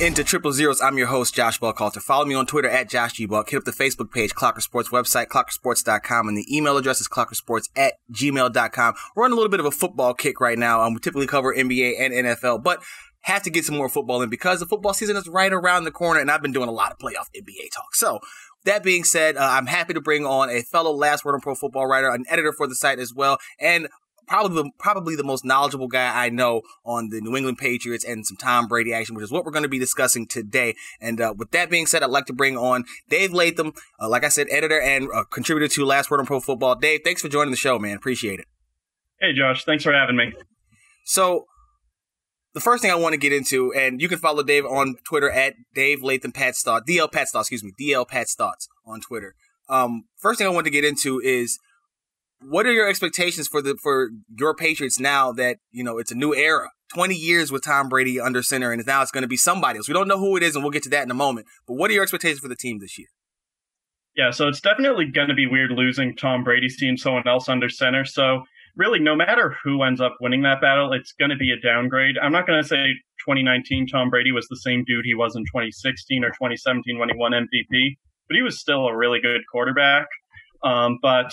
Into Triple Zeros. I'm your host, Josh Buchalter. Follow me on Twitter at Josh G Buck. Hit up the Facebook page, Clocker Sports website, clockersports.com, and the email address is clockersports at gmail.com. We're on a little bit of a football kick right now. Um, we typically cover NBA and NFL, but have to get some more football in because the football season is right around the corner, and I've been doing a lot of playoff NBA talk. So, that being said, uh, I'm happy to bring on a fellow Last Word on Pro Football writer, an editor for the site as well, and probably the, probably the most knowledgeable guy I know on the New England Patriots and some Tom Brady action, which is what we're going to be discussing today. And uh, with that being said, I'd like to bring on Dave Latham, uh, like I said, editor and uh, contributor to Last Word on Pro Football. Dave, thanks for joining the show, man. Appreciate it. Hey, Josh. Thanks for having me. So, the first thing I want to get into, and you can follow Dave on Twitter at Dave Latham Pat's Thought, DL Pat's Thoughts, excuse me, DL Pat's Thoughts on Twitter. Um, first thing I want to get into is what are your expectations for the for your Patriots now that you know it's a new era? Twenty years with Tom Brady under center, and now it's going to be somebody else. We don't know who it is, and we'll get to that in a moment. But what are your expectations for the team this year? Yeah, so it's definitely going to be weird losing Tom Brady's team, someone else under center. So really, no matter who ends up winning that battle, it's going to be a downgrade. I'm not going to say 2019 Tom Brady was the same dude he was in 2016 or 2017 when he won MVP, but he was still a really good quarterback. Um, but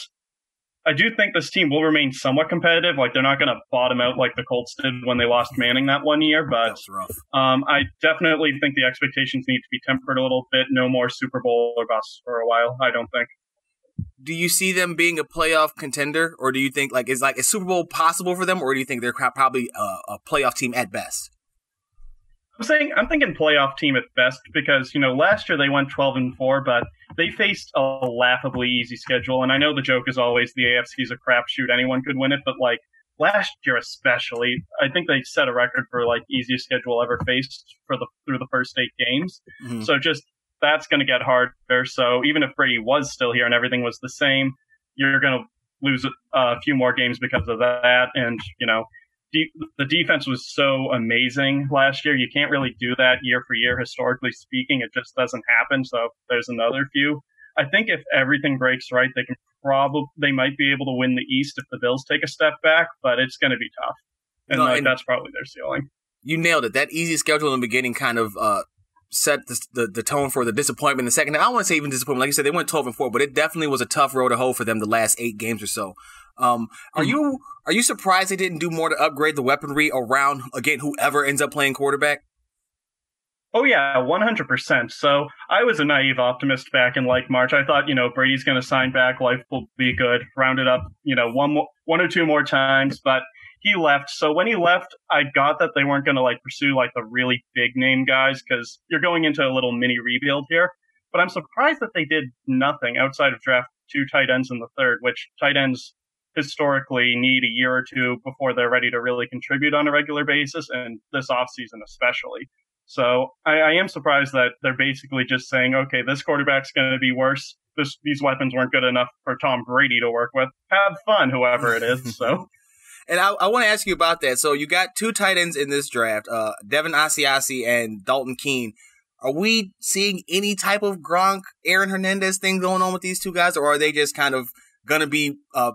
I do think this team will remain somewhat competitive. Like they're not going to bottom out like the Colts did when they lost Manning that one year, but um, I definitely think the expectations need to be tempered a little bit. No more Super Bowl or bust for a while. I don't think. Do you see them being a playoff contender, or do you think like is like is Super Bowl possible for them, or do you think they're probably a, a playoff team at best? I'm saying I'm thinking playoff team at best because you know last year they went 12 and four, but they faced a laughably easy schedule. And I know the joke is always the AFC is a crapshoot; anyone could win it. But like last year, especially, I think they set a record for like easiest schedule ever faced for the through the first eight games. Mm-hmm. So just that's going to get harder. So even if Brady was still here and everything was the same, you're going to lose a few more games because of that. And you know de- the defense was so amazing last year. You can't really do that year for year, historically speaking. It just doesn't happen. So there's another few. I think if everything breaks right, they can probably they might be able to win the East if the Bills take a step back, but it's going to be tough, and, no, like, and that's probably their ceiling. You nailed it. That easy schedule in the beginning kind of uh, set the, the, the tone for the disappointment in the second. I don't want to say even disappointment. Like you said, they went twelve and four, but it definitely was a tough road to hoe for them the last eight games or so. Um, are mm-hmm. you are you surprised they didn't do more to upgrade the weaponry around again whoever ends up playing quarterback? Oh yeah, one hundred percent. So I was a naive optimist back in like March. I thought you know Brady's going to sign back, life will be good, round it up, you know, one more, one or two more times, but he left. So when he left, I got that they weren't going to like pursue like the really big name guys because you're going into a little mini rebuild here. But I'm surprised that they did nothing outside of draft two tight ends in the third, which tight ends historically need a year or two before they're ready to really contribute on a regular basis, and this offseason especially. So I, I, am surprised that they're basically just saying, okay, this quarterback's going to be worse. This, these weapons weren't good enough for Tom Brady to work with. Have fun, whoever it is. So. and I, I want to ask you about that. So you got two tight ends in this draft, uh, Devin Asiasi and Dalton Keene. Are we seeing any type of Gronk, Aaron Hernandez thing going on with these two guys, or are they just kind of going to be uh,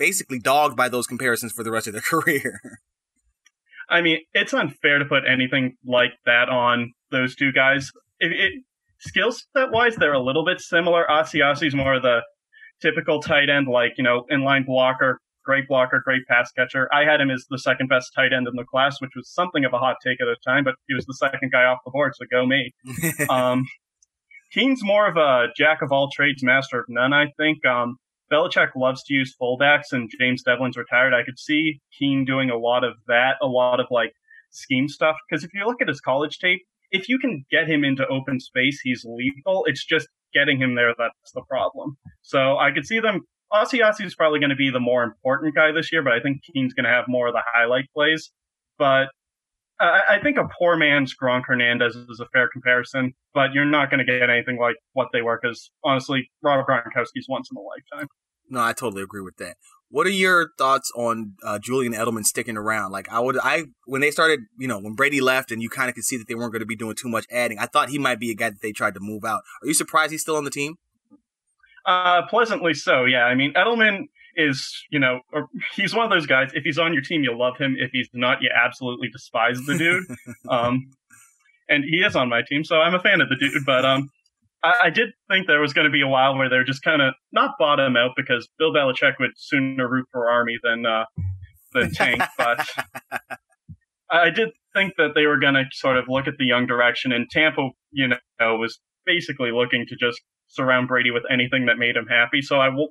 basically dogged by those comparisons for the rest of their career. I mean, it's unfair to put anything like that on those two guys. It, it skill set wise, they're a little bit similar. Asiasi's more of the typical tight end, like you know, inline blocker, great blocker, great pass catcher. I had him as the second best tight end in the class, which was something of a hot take at the time, but he was the second guy off the board, so go me. um, Keene's more of a jack of all trades, master of none. I think. Um, Belichick loves to use fullbacks, and James Develin's retired. I could see Keene doing a lot of that, a lot of like scheme stuff. Because if you look at his college tape, if you can get him into open space, he's lethal. It's just getting him there that's the problem. So I could see them. Asiasi is probably going to be the more important guy this year, but I think Keene's going to have more of the highlight plays. But I, I think a poor man's Gronk Hernandez is a fair comparison, but you're not going to get anything like what they were because honestly, Robert Gronkowski's once in a lifetime. No, I totally agree with that. What are your thoughts on uh, Julian Edelman sticking around? Like I would, I when they started, you know, when Brady left, and you kind of could see that they weren't going to be doing too much adding. I thought he might be a guy that they tried to move out. Are you surprised he's still on the team? Uh, pleasantly so. Yeah, I mean Edelman is, you know, he's one of those guys. If he's on your team, you love him. If he's not, you absolutely despise the dude. um, and he is on my team, so I'm a fan of the dude. But um, I, I did think there was going to be a while where they're just kind of not bottom out because Bill Belichick would sooner root for Army than uh, than tank, but. I did think that they were going to sort of look at the young direction, and Tampa, you know, was basically looking to just surround Brady with anything that made him happy. So I will,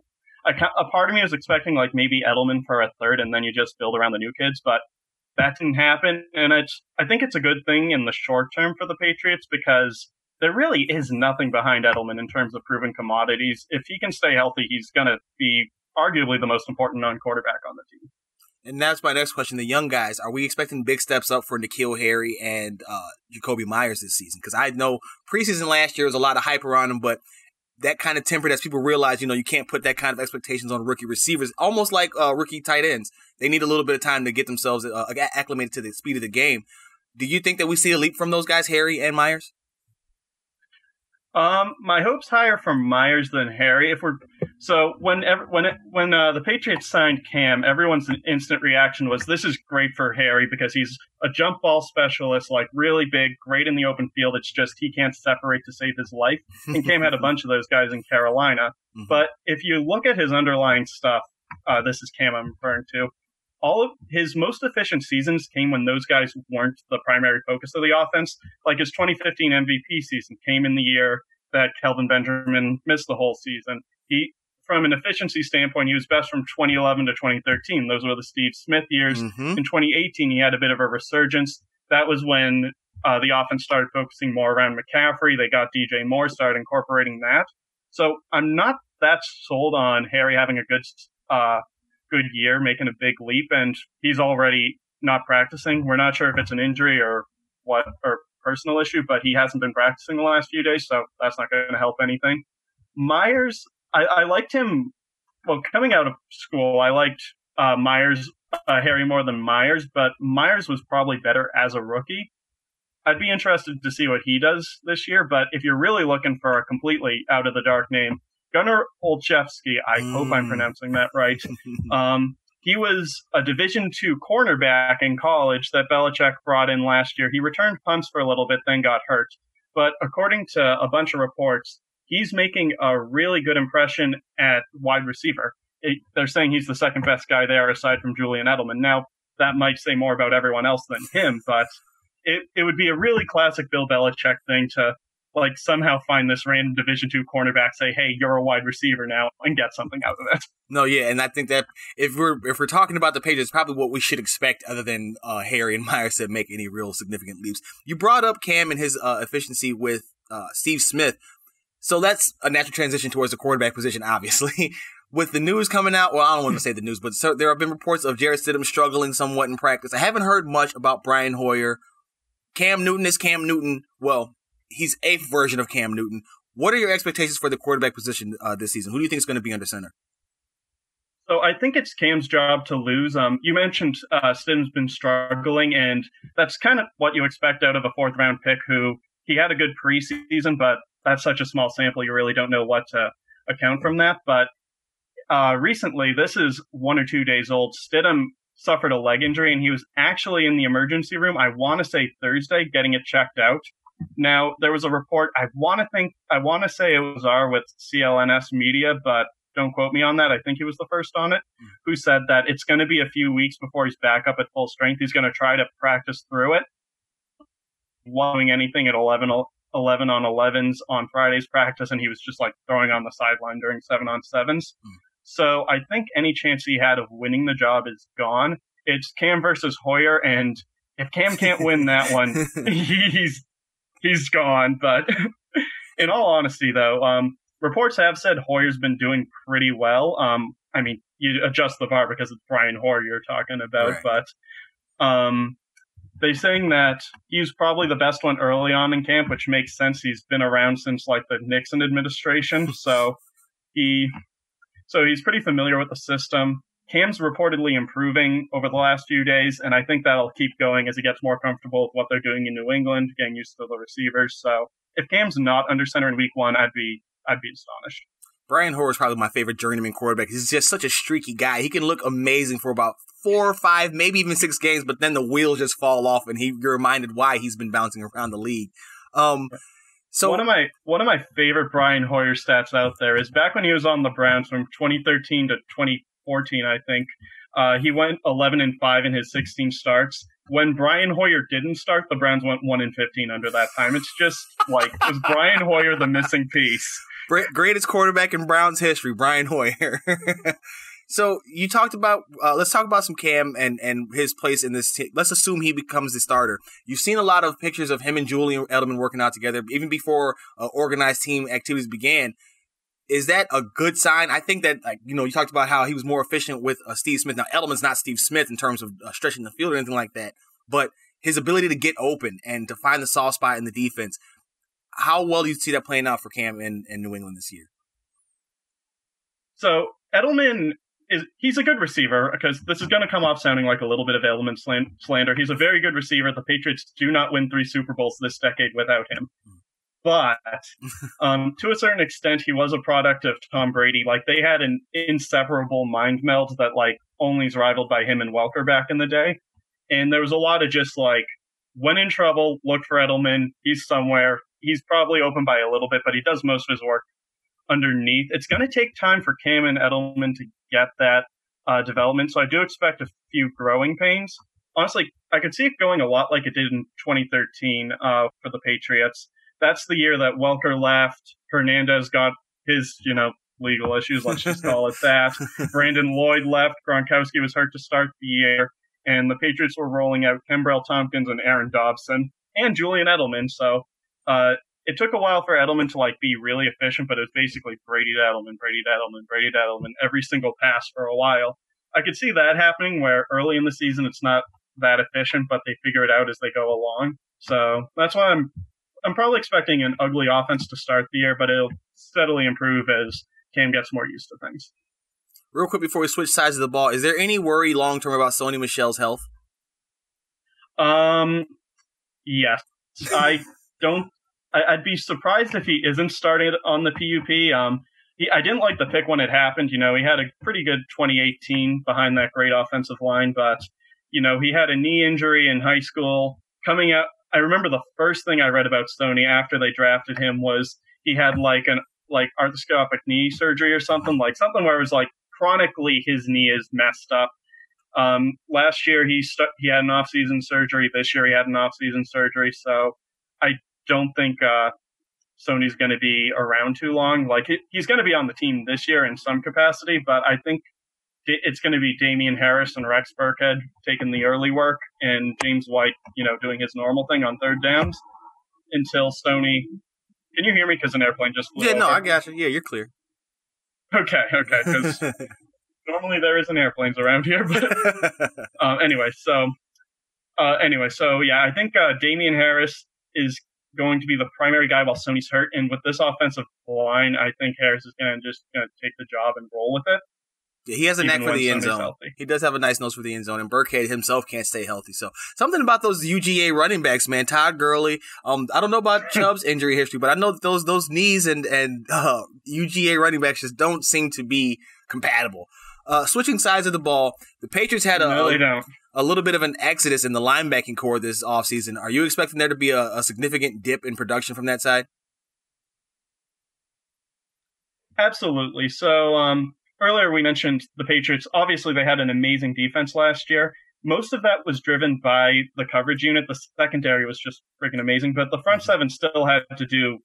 A part of me was expecting like maybe Edelman for a third, and then you just build around the new kids, but that didn't happen. And it's, I think it's a good thing in the short term for the Patriots because there really is nothing behind Edelman in terms of proven commodities. If he can stay healthy, he's going to be arguably the most important non quarterback on the team. And that's my next question. The young guys, are we expecting big steps up for N'Keal Harry and uh, Jakobi Meyers this season? Because I know preseason last year was a lot of hype around them, but that kind of tempered as people realize, you know, you can't put that kind of expectations on rookie receivers, almost like uh, rookie tight ends. They need a little bit of time to get themselves uh, acclimated to the speed of the game. Do you think that we see a leap from those guys, Harry and Meyers? Um, my hopes higher for Meyers than Harry. If we're so when when it, when uh, the Patriots signed Cam, everyone's instant reaction was this is great for Harry because he's a jump ball specialist, like really big, great in the open field. It's just he can't separate to save his life. And Cam had a bunch of those guys in Carolina. Mm-hmm. But if you look at his underlying stuff, uh, this is Cam I'm referring to all of his most efficient seasons came when those guys weren't the primary focus of the offense. Like his 2015 MVP season came in the year that Kelvin Benjamin missed the whole season. He, from an efficiency standpoint, he was best from 2011 to 2013. Those were the Steve Smith years. Mm-hmm. In 2018, he had a bit of a resurgence. That was when uh, the offense started focusing more around McCaffrey. They got DJ Moore, started incorporating that. So I'm not that sold on Harry having a good uh, good year, making a big leap, and he's already not practicing. We're not sure if it's an injury or what or personal issue, but he hasn't been practicing the last few days, so that's not going to help anything. Meyers, I, I, liked him. Well, coming out of school, I liked uh, Meyers, uh, Harry more than Meyers, but Meyers was probably better as a rookie. I'd be interested to see what he does this year, but if you're really looking for a completely out of the dark name, Gunnar Olszewski, I mm. hope I'm mm. pronouncing that right. um, he was a Division two cornerback in college that Belichick brought in last year. He returned punts for a little bit, then got hurt. But according to a bunch of reports, he's making a really good impression at wide receiver. It, they're saying he's the second best guy there aside from Julian Edelman. Now, that might say more about everyone else than him, but it, it would be a really classic Bill Belichick thing to like somehow find this random Division two cornerback, say, "Hey, you're a wide receiver now," and get something out of it. No, yeah, and I think that if we're if we're talking about the Patriots, probably what we should expect, other than uh, Harry and Meyers to make any real significant leaps. You brought up Cam and his uh, efficiency with uh, Steve Smith, so that's a natural transition towards the quarterback position, obviously. with the news coming out, well, I don't want to say the news, but so there have been reports of Jarrett Stidham struggling somewhat in practice. I haven't heard much about Brian Hoyer. Cam Newton is Cam Newton. Well, he's a version of Cam Newton. What are your expectations for the quarterback position uh, this season? Who do you think is going to be under center? So I think it's Cam's job to lose. Um, you mentioned uh, Stidham's been struggling, and that's kind of what you expect out of a fourth round pick. Who he had a good preseason, but that's such a small sample, you really don't know what to account from that. But uh, recently, this is one or two days old. Stidham suffered a leg injury, and he was actually in the emergency room. I want to say Thursday, getting it checked out. Now, there was a report, I want to think, I want to say it was our with CLNS Media, but don't quote me on that. I think he was the first on it, who said that it's going to be a few weeks before he's back up at full strength. He's going to try to practice through it. Doing anything at 11, 11 on 11s on Friday's practice, and he was just like throwing on the sideline during seven on sevens. Mm. So I think any chance he had of winning the job is gone. It's Cam versus Hoyer, and if Cam can't win that one, he's he's gone. But in all honesty, though, um, reports have said Hoyer's been doing pretty well. Um, I mean, you adjust the bar because it's Brian Hoyer you're talking about, right. but um, they're saying that he's probably the best one early on in camp, which makes sense. He's been around since like the Nixon administration, so he so he's pretty familiar with the system. Cam's reportedly improving over the last few days, and I think that'll keep going as he gets more comfortable with what they're doing in New England, getting used to the receivers. So if Cam's not under center in week one, I'd be I'd be astonished. Brian Hoyer is probably my favorite journeyman quarterback. He's just such a streaky guy. He can look amazing for about four or five, maybe even six games, but then the wheels just fall off, and he you're reminded why he's been bouncing around the league. Um, so one of my one of my favorite Brian Hoyer stats out there is back when he was on the Browns from 2013 to 2014, I think. Uh, he went 11 and five in his 16 starts. When Brian Hoyer didn't start, the Browns went one and 15 under that time. It's just like was Brian Hoyer the missing piece? Greatest quarterback in Browns history, Brian Hoyer. So you talked about uh, let's talk about some Cam and and his place in this. Let's assume he becomes the starter. You've seen a lot of pictures of him and Julian Edelman working out together, even before uh, organized team activities began. Is that a good sign? I think that like you know you talked about how he was more efficient with uh, Steve Smith. Now Edelman's not Steve Smith in terms of uh, stretching the field or anything like that, but his ability to get open and to find the soft spot in the defense. How well do you see that playing out for Cam in, in New England this year? So Edelman is he's a good receiver because this is going to come off sounding like a little bit of Edelman slander. He's a very good receiver. The Patriots do not win three Super Bowls this decade without him. But um, to a certain extent, he was a product of Tom Brady. Like they had an inseparable mind meld that like only is rivaled by him and Welker back in the day. And there was a lot of just like when in trouble, look for Edelman. He's somewhere. He's probably open by a little bit, but he does most of his work underneath. It's going to take time for Cam and Edelman to get that uh, development. So I do expect a few growing pains. Honestly, I could see it going a lot like it did in 2013 uh, for the Patriots. That's the year that Welker left. Hernandez got his, you know, legal issues. Let's just call it that. Brandon Lloyd left. Gronkowski was hurt to start the year, and the Patriots were rolling out Kenbrell Thompkins and Aaron Dobson and Julian Edelman. So uh, it took a while for Edelman to like be really efficient, but it was basically Brady to Edelman, Brady to Edelman, Brady to Edelman every single pass for a while. I could see that happening where early in the season it's not that efficient, but they figure it out as they go along. So that's why I'm I'm probably expecting an ugly offense to start the year, but it'll steadily improve as Cam gets more used to things. Real quick before we switch sides of the ball, is there any worry long term about Sony Michel's health? Um, yes, I don't I, would be surprised if he isn't starting on the PUP. Um, he, I didn't like the pick when it happened. You know, he had a pretty good 2018 behind that great offensive line, but you know, he had a knee injury in high school. Coming out, I remember the first thing I read about Sony after they drafted him was he had like an like arthroscopic knee surgery or something, like something where it was like chronically his knee is messed up. Um, last year he st- he had an off-season surgery. This year he had an off-season surgery. So I don't think uh, Sony's going to be around too long. Like he's going to be on the team this year in some capacity, but I think it's going to be Damien Harris and Rex Burkhead taking the early work, and James White, you know, doing his normal thing on third downs until Sony. Can you hear me? Because an airplane just flew. Yeah, over. no, I got you. Yeah, you're clear. Okay, okay. Because normally there isn't airplanes around here, but uh, anyway. So uh, anyway, so yeah, I think uh, Damien Harris is going to be the primary guy while Sony's hurt. And with this offensive line, I think Harris is going to just to take the job and roll with it. He has a knack for the end zone. Healthy. He does have a nice nose for the end zone, and Burkhead himself can't stay healthy. So something about those UGA running backs, man. Todd Gurley. Um, I don't know about Chubb's injury history, but I know that those those knees and and uh, UGA running backs just don't seem to be compatible. Uh, switching sides of the ball, the Patriots had a, no, a little bit of an exodus in the linebacking corps this offseason. Are you expecting there to be a, a significant dip in production from that side? Absolutely. So um, earlier we mentioned the Patriots. Obviously, they had an amazing defense last year. Most of that was driven by the coverage unit. The secondary was just freaking amazing, but the front seven still had to do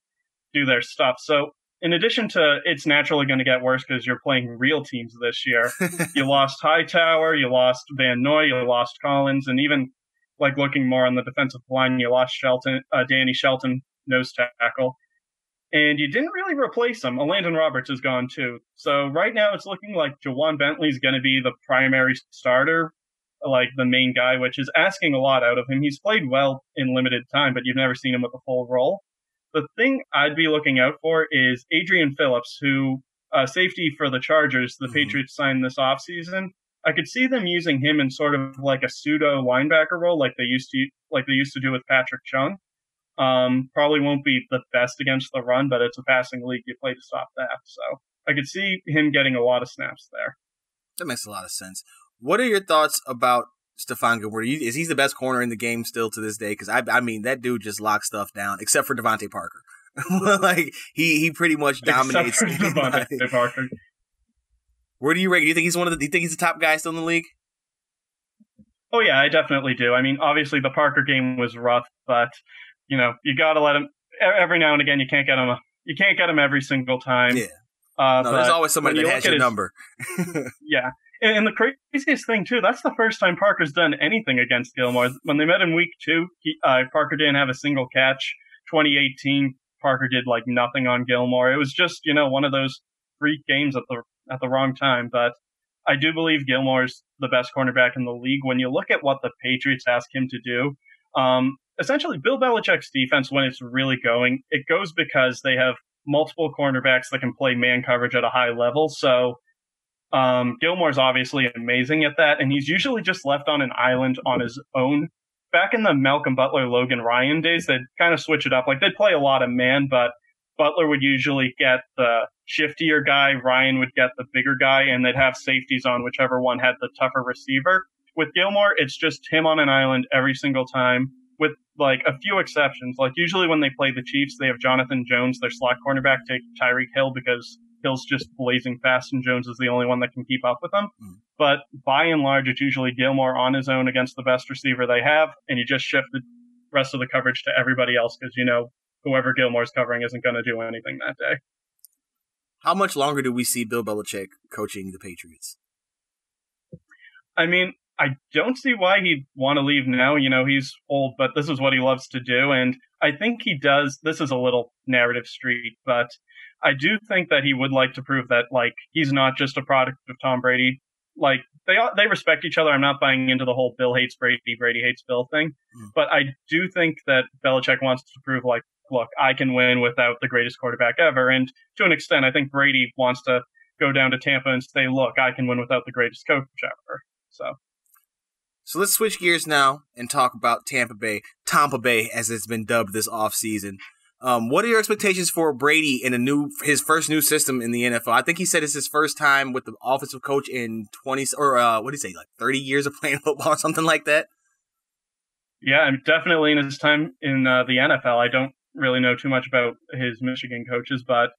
do their stuff. So in addition to it's naturally going to get worse because you're playing real teams this year. you lost Hightower, you lost Van Noy, you lost Collins, and even like looking more on the defensive line, you lost Shelton, uh, Danny Shelton, nose tackle, and you didn't really replace him. Landon Roberts is gone too. So right now it's looking like Bentley is going to be the primary starter, like the main guy, which is asking a lot out of him. He's played well in limited time, but you've never seen him with a full role. The thing I'd be looking out for is Adrian Phillips, who uh, safety for the Chargers, the mm-hmm. Patriots signed this offseason. I could see them using him in sort of like a pseudo linebacker role, like they used to like they used to do with Patrick Chung. Um, probably won't be the best against the run, but it's a passing league. You play to stop that. So I could see him getting a lot of snaps there. That makes a lot of sense. What are your thoughts about Stephon Gilmore? Is he the best corner in the game still to this day? Because I, I mean, that dude just locks stuff down, except for DeVante Parker. like he, he pretty much dominates. DeVante Parker. Where do you rank? Do you think he's one of the? Do you think he's the top guy still in the league? Oh yeah, I definitely do. I mean, obviously the Parker game was rough, but you know you got to let him every now and again. You can't get him. You can't get him every single time. Yeah. Uh, no, there's always somebody that has your his, number. yeah, and, and, the craziest thing too, that's the first time Parker's done anything against Gilmore. When they met in week two, he, uh, Parker didn't have a single catch. 2018, Parker did like nothing on Gilmore. It was just you know one of those freak games at the at the wrong time. But I do believe Gilmore's the best cornerback in the league. When you look at what the Patriots ask him to do, um, essentially Bill Belichick's defense, when it's really going, it goes because they have multiple cornerbacks that can play man coverage at a high level. So um, Gilmore's obviously amazing at that, and he's usually just left on an island on his own. Back in the Malcolm Butler, Logan Ryan days, they'd kind of switch it up. Like they'd play a lot of man, but Butler would usually get the shiftier guy, Ryan would get the bigger guy, and they'd have safeties on whichever one had the tougher receiver. With Gilmore, it's just him on an island every single time, with like a few exceptions. Like usually when they play the Chiefs, they have Jonathan Jones, their slot cornerback, take Tyreek Hill because Hill's just blazing fast and Jones is the only one that can keep up with him. Mm. But by and large, it's usually Gilmore on his own against the best receiver they have, and you just shift the rest of the coverage to everybody else because you know whoever Gilmore's covering isn't going to do anything that day. How much longer do we see Bill Belichick coaching the Patriots? I mean, I don't see why he'd want to leave now. You know, he's old, but this is what he loves to do. And I think he does. This is a little narrative street, but I do think that he would like to prove that, like, he's not just a product of Tom Brady. Like, they they respect each other. I'm not buying into the whole Bill hates Brady, Brady hates Bill thing. Mm. But I do think that Belichick wants to prove, like, look, I can win without the greatest quarterback ever. And to an extent, I think Brady wants to go down to Tampa and say, look, I can win without the greatest coach ever. So. So let's switch gears now and talk about Tampa Bay, Tampa Bay, as it's been dubbed this offseason. Um, what are your expectations for Brady in a new his first new system in the NFL? I think he said it's his first time with the offensive coach in twenty or uh, what do you say, like thirty years of playing football or something like that. Yeah, definitely in his time in uh, the NFL. I don't really know too much about his Michigan coaches, but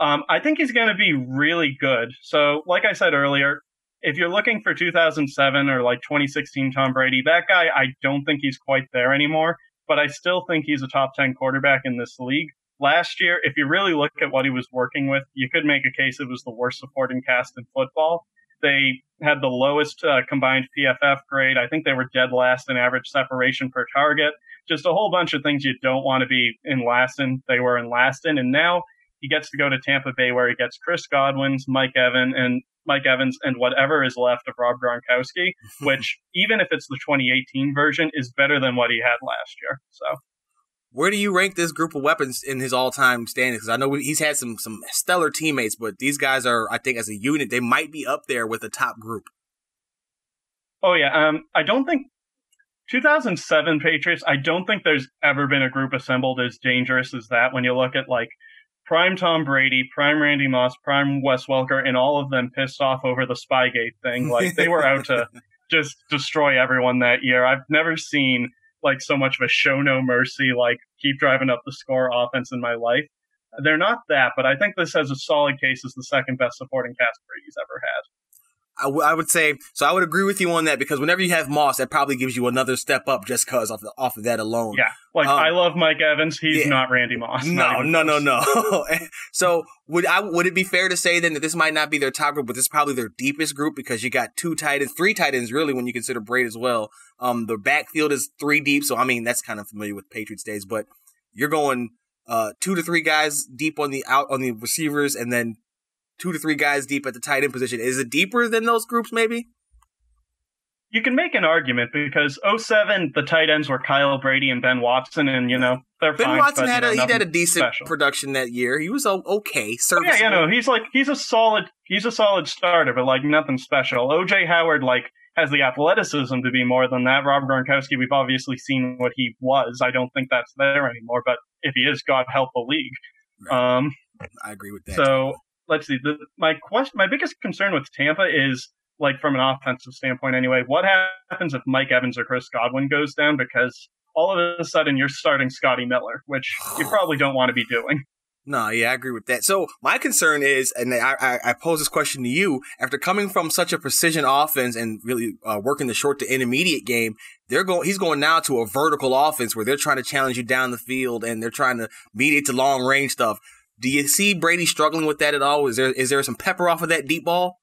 um, I think he's going to be really good. So, like I said earlier, if you're looking for 2007 or like 2016 Tom Brady, that guy, I don't think he's quite there anymore, but I still think he's a top 10 quarterback in this league. Last year, if you really look at what he was working with, you could make a case it was the worst supporting cast in football. They had the lowest uh, combined PFF grade. I think they were dead last in average separation per target. Just a whole bunch of things you don't want to be in last in. They were in last in, and now he gets to go to Tampa Bay where he gets Chris Godwin's, Mike Evan, and Mike Evans, and whatever is left of Rob Gronkowski, which even if it's the 2018 version, is better than what he had last year. So. Where do you rank this group of weapons in his all-time standings? Because I know he's had some some stellar teammates, but these guys are, I think, as a unit, they might be up there with the top group. Oh yeah, um, I don't think 2007 Patriots. I don't think there's ever been a group assembled as dangerous as that. When you look at like prime Tom Brady, prime Randy Moss, prime Wes Welker, and all of them pissed off over the Spygate thing. Like they were out to just destroy everyone that year. I've never seen like so much of a show no mercy, like keep driving up the score offense in my life. They're not that, but I think this has a solid case as the second best supporting cast Brady's ever had. I, w- I would say so. I would agree with you on that because whenever you have Moss, that probably gives you another step up just because off the, off of that alone. Yeah, like um, I love Mike Evans. He's yeah. not Randy Moss. No, no, no, no, no. so would I would it be fair to say then that this might not be their top group, but this is probably their deepest group because you got two tight ends, three tight ends really when you consider Brate as well. Um, the backfield is three deep, so I mean that's kind of familiar with Patriots days, but you're going uh two to three guys deep on the out on the receivers, and then two to three guys deep at the tight end position. Is it deeper than those groups, maybe? You can make an argument because 07, the tight ends were Kyle Brady and Ben Watson, and you know they're ben fine. Watson had a he had a decent special. production that year. He was okay, serviceable. Oh, yeah, you know he's like he's a solid he's a solid starter, but like nothing special. OJ Howard like has the athleticism to be more than that. Rob Gronkowski, we've obviously seen what he was. I don't think that's there anymore, but if he is, God help the league. Right. Um, I agree with that. So let's see. The, my question, my biggest concern with Tampa is like from an offensive standpoint anyway. What happens if Mike Evans or Chris Godwin goes down? Because all of a sudden you're starting Scotty Miller, which you probably don't want to be doing. No, yeah, I agree with that. So my concern is, and I, I, pose this question to you: after coming from such a precision offense and really uh, working the short to intermediate game, they're going. He's going now to a vertical offense where they're trying to challenge you down the field and they're trying to mediate to long range stuff. Do you see Brady struggling with that at all? Is there is there some pepper off of that deep ball?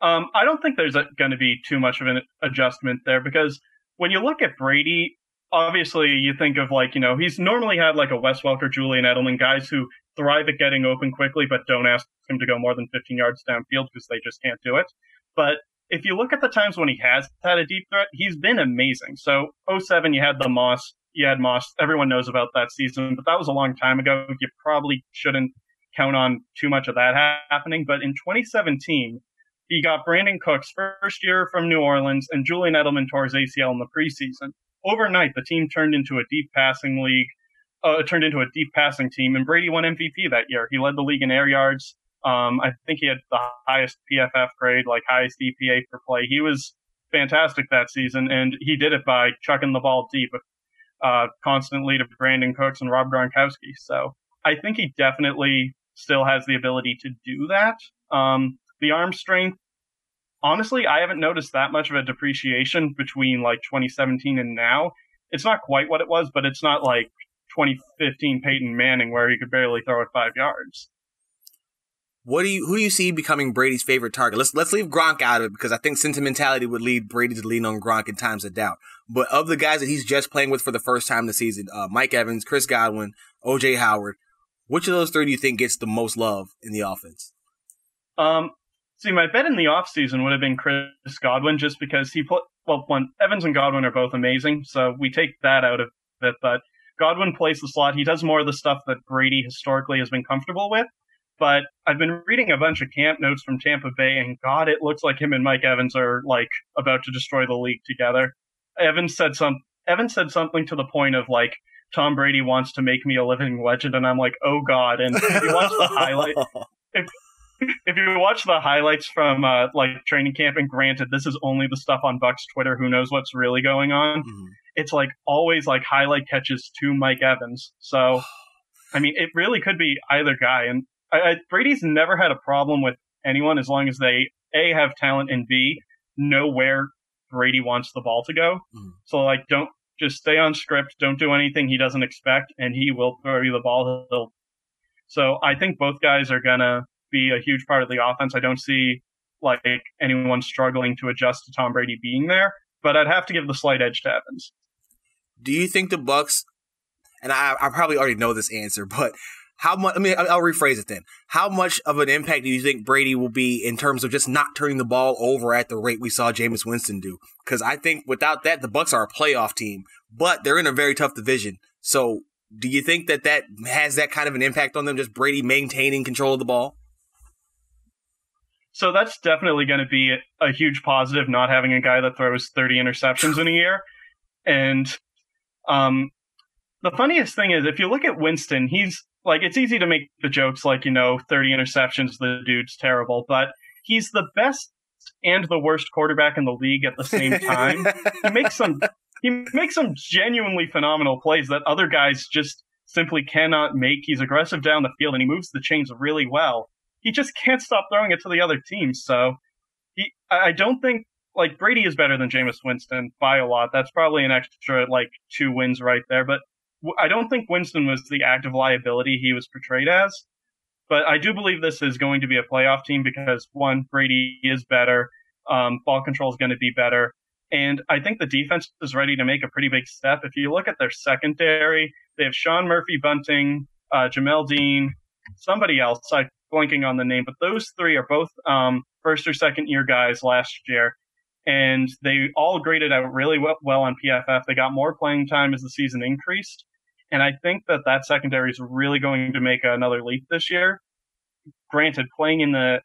Um, I don't think there's going to be too much of an adjustment there because when you look at Brady, obviously you think of like, you know, he's normally had like a Wes Welker, Julian Edelman, guys who thrive at getting open quickly, but don't ask him to go more than 15 yards downfield because they just can't do it. But if you look at the times when he has had a deep threat, he's been amazing. So 07, you had the Moss, you had Moss. Everyone knows about that season, but that was a long time ago. You probably shouldn't count on too much of that happening. But in 2017, he got Brandin Cooks first year from New Orleans and Julian Edelman tore his ACL in the preseason overnight, the team turned into a deep passing league. Uh, turned into a deep passing team, and Brady won MVP that year. He led the league in air yards. Um, I think he had the highest PFF grade, like highest EPA per play. He was fantastic that season, and he did it by chucking the ball deep, uh, constantly to Brandin Cooks and Rob Gronkowski. So I think he definitely still has the ability to do that. Um, the arm strength honestly, I haven't noticed that much of a depreciation between like 2017 and now. It's not quite what it was, but it's not like 2015 Peyton Manning where he could barely throw it five yards. What do you who do you see becoming Brady's favorite target? Let's let's leave Gronk out of it because I think sentimentality would lead Brady to lean on Gronk in times of doubt. But of the guys that he's just playing with for the first time this season, uh, Mike Evans, Chris Godwin, OJ Howard, which of those three do you think gets the most love in the offense? Um, See, my bet in the offseason would have been Chris Godwin just because he put, well, one, Evans and Godwin are both amazing. So we take that out of it. But Godwin plays the slot. He does more of the stuff that Brady historically has been comfortable with. But I've been reading a bunch of camp notes from Tampa Bay, and God, it looks like him and Mike Evans are like about to destroy the league together. Evans said some. Evans said something to the point of like, Tom Brady wants to make me a living legend, and I'm like, oh God. And if you watch the highlight, if, if you watch the highlights from uh, like training camp, and granted, this is only the stuff on Bucks Twitter. Who knows what's really going on? Mm-hmm. It's like always like highlight catches to Mike Evans. So, I mean, it really could be either guy. And I, I, Brady's never had a problem with anyone as long as they a have talent and b know where Brady wants the ball to go. Mm-hmm. So, like, don't just stay on script. Don't do anything he doesn't expect, and he will throw you the ball. He'll so I think both guys are gonna be a huge part of the offense. I don't see like anyone struggling to adjust to Tom Brady being there, but I'd have to give the slight edge to Evans. Do you think the Bucks? And I, I probably already know this answer, but how much? I mean, I'll rephrase it then. How much of an impact do you think Brady will be in terms of just not turning the ball over at the rate we saw Jameis Winston do? Because I think without that, the Bucks are a playoff team, but they're in a very tough division. So, do you think that that has that kind of an impact on them? Just Brady maintaining control of the ball? So that's definitely going to be a huge positive, not having a guy that throws 30 interceptions in a year. And um, the funniest thing is, if you look at Winston, he's like, it's easy to make the jokes like, you know, 30 interceptions, the dude's terrible, but he's the best and the worst quarterback in the league at the same time. he makes some he makes some genuinely phenomenal plays that other guys just simply cannot make. He's aggressive down the field and he moves the chains really well he just can't stop throwing it to the other team. So he, I don't think like Brady is better than Jameis Winston by a lot. That's probably an extra like two wins right there. But I don't think Winston was the active liability he was portrayed as. But I do believe this is going to be a playoff team because one, Brady is better. Um, ball control is going to be better. And I think the defense is ready to make a pretty big step. If you look at their secondary, they have Sean Murphy Bunting, uh, Jamel Dean, somebody else. I'm blanking on the name, but those three are both um, first or second year guys last year, and they all graded out really well, well on PFF. They got more playing time as the season increased, and I think that that secondary is really going to make another leap this year. Granted, playing in the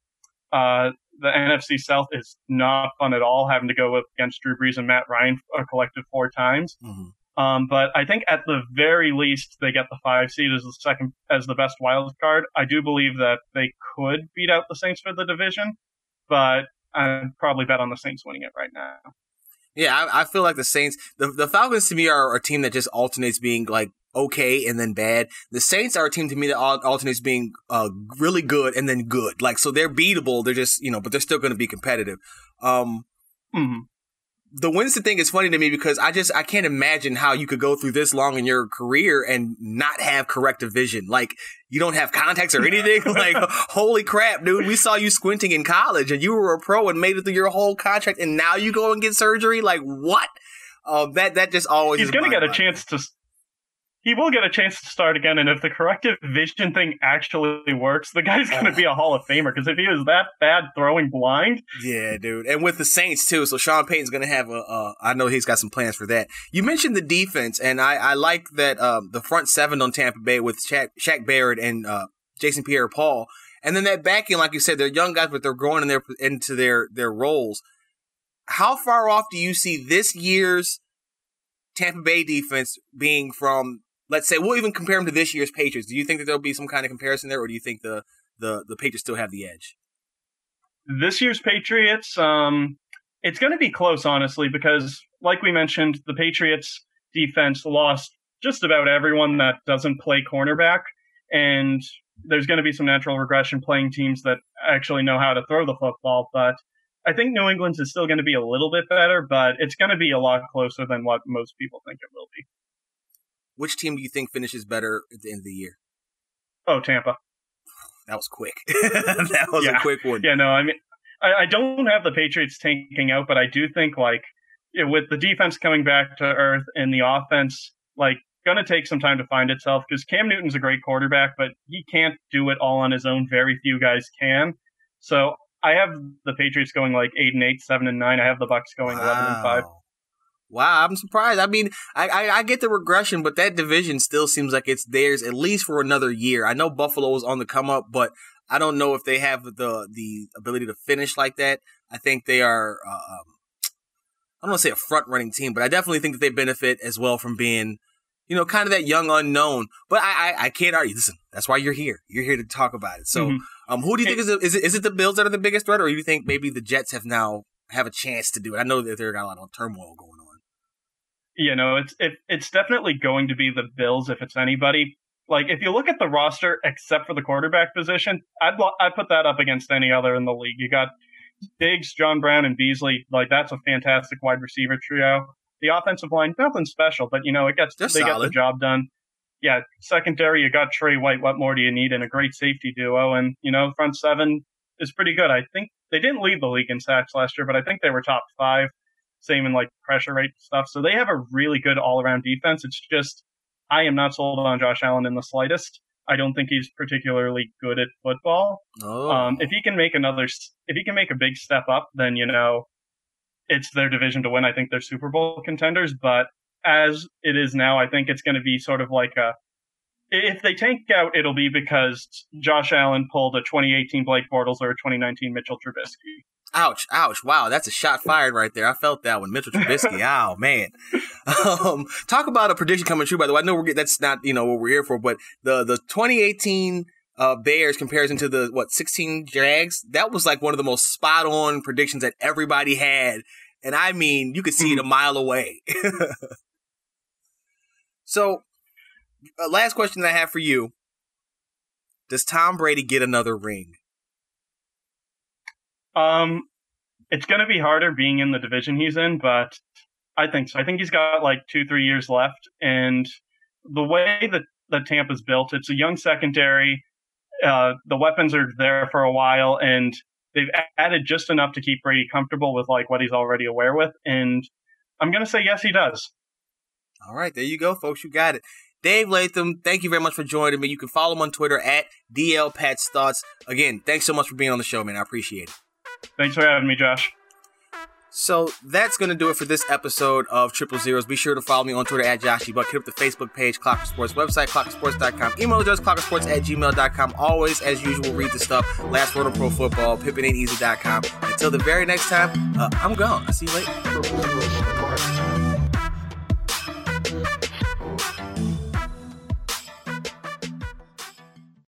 uh, the NFC South is not fun at all, having to go up against Drew Brees and Matt Ryan a collective four times. Mm-hmm. Um, but I think at the very least they get the five seed as the second as the best wild card. I do believe that they could beat out the Saints for the division, but I'd probably bet on the Saints winning it right now. Yeah, I, I feel like the Saints, the, the Falcons to me are a team that just alternates being like okay and then bad. The Saints are a team to me that alternates being uh, really good and then good. Like so, they're beatable. They're just you know, but they're still going to be competitive. Um, mm-hmm the Winston thing is funny to me because I just I can't imagine how you could go through this long in your career and not have corrective vision. Like you don't have contacts or anything. like holy crap, dude! We saw you squinting in college and you were a pro and made it through your whole contract, and now you go and get surgery. Like what? Um, that that just always he's going to get a chance to he will get a chance to start again. And if the corrective vision thing actually works, the guy's going to oh. be a Hall of Famer. Because if he was that bad throwing blind, yeah, dude, and with the Saints too. So Sean Payton's going to have a. Uh, I know he's got some plans for that. You mentioned the defense, and I, I like that um, the front seven on Tampa Bay with Shaq, Shaq Barrett and uh, Jason Pierre-Paul, and then that backing, like you said, they're young guys, but they're growing in their into their their roles. How far off do you see this year's Tampa Bay defense being from let's say we'll even compare them to this year's Patriots. Do you think that there'll be some kind of comparison there, or do you think the the the Patriots still have the edge? This year's Patriots, um, it's going to be close, honestly, because like we mentioned, the Patriots defense lost just about everyone that doesn't play cornerback, and there's going to be some natural regression playing teams that actually know how to throw the football, but. I think New England's is still going to be a little bit better, but it's going to be a lot closer than what most people think it will be. Which team do you think finishes better at the end of the year? Oh, Tampa. That was quick. that was yeah. a quick one. Yeah, no, I mean, I, I, don't have the Patriots tanking out, but I do think like with the defense coming back to earth and the offense like going to take some time to find itself because Cam Newton's a great quarterback, but he can't do it all on his own. Very few guys can. So I have the Patriots going like eight and eight, seven and nine. I have the Bucks going wow. eleven and five. Wow, I'm surprised. I mean, I, I, I, get the regression, but that division still seems like it's theirs at least for another year. I know Buffalo was on the come up, but I don't know if they have the the ability to finish like that. I think they are. Uh, um, I don't want to say a front running team, but I definitely think that they benefit as well from being, you know, kind of that young unknown. But I, I, I can't argue. Listen, that's why you're here. You're here to talk about it. So, mm-hmm. um, who do you think is it, is it? Is it the Bills that are the biggest threat, or do you think maybe the Jets have now have a chance to do it? I know that they've got a lot of turmoil going on you know, it's it, it's definitely going to be the Bills if it's anybody. Like if you look at the roster, except for the quarterback position, I'd I'd put that up against any other in the league. You got Diggs, John Brown, and Beasley. Like that's a fantastic wide receiver trio. The offensive line, nothing special, but you know it gets they solid. get the job done. Yeah, secondary, you got Trey White. What more do you need? And a great safety duo, and you know front seven is pretty good. I think they didn't lead the league in sacks last year, but I think they were top five same in like pressure rate stuff. So they have a really good all around defense. It's just I am not sold on Josh Allen in the slightest. I don't think he's particularly good at football. Oh. Um, if he can make another, if he can make a big step up, then you know, it's their division to win. I think they're Super Bowl contenders. But as it is now, I think it's going to be sort of like a. If they tank out, it'll be because Josh Allen pulled a 2018 Blake Bortles or a 2019 Mitchell Trubisky. Ouch, ouch. Wow, that's a shot fired right there. I felt that one. Mitchell Trubisky. oh, man. Um, talk about a prediction coming true, by the way. I know we're, that's not, you know, what we're here for, but the, the 2018 uh, Bears comparison to the, what, 16 Jags, that was like one of the most spot on predictions that everybody had. And I mean, you could see it a mile away. so, uh, last question I have for you Does Tom Brady get another ring? Um, it's going to be harder being in the division he's in, but I think so. I think he's got like two, three years left, and the way that that Tampa's built, it's a young secondary. Uh, the weapons are there for a while, and they've added just enough to keep Brady comfortable with like what he's already aware with. And I'm going to say yes, he does. All right, there you go, folks. You got it. Dave Latham, thank you very much for joining me. You can follow him on Twitter at DL Pat's Thoughts. Again, thanks so much for being on the show, man. I appreciate it. Thanks for having me, Josh. So that's going to do it for this episode of Triple Zeros. Be sure to follow me on Twitter at Joshy Buck. Hit up the Facebook page, Clocker Sports website, clockersports.com. Email address, clockersports at gmail.com. Always, as usual, read the stuff. Last word on pro football, pippinainteasy.com. Until the very next time, uh, I'm gone. I'll see you later.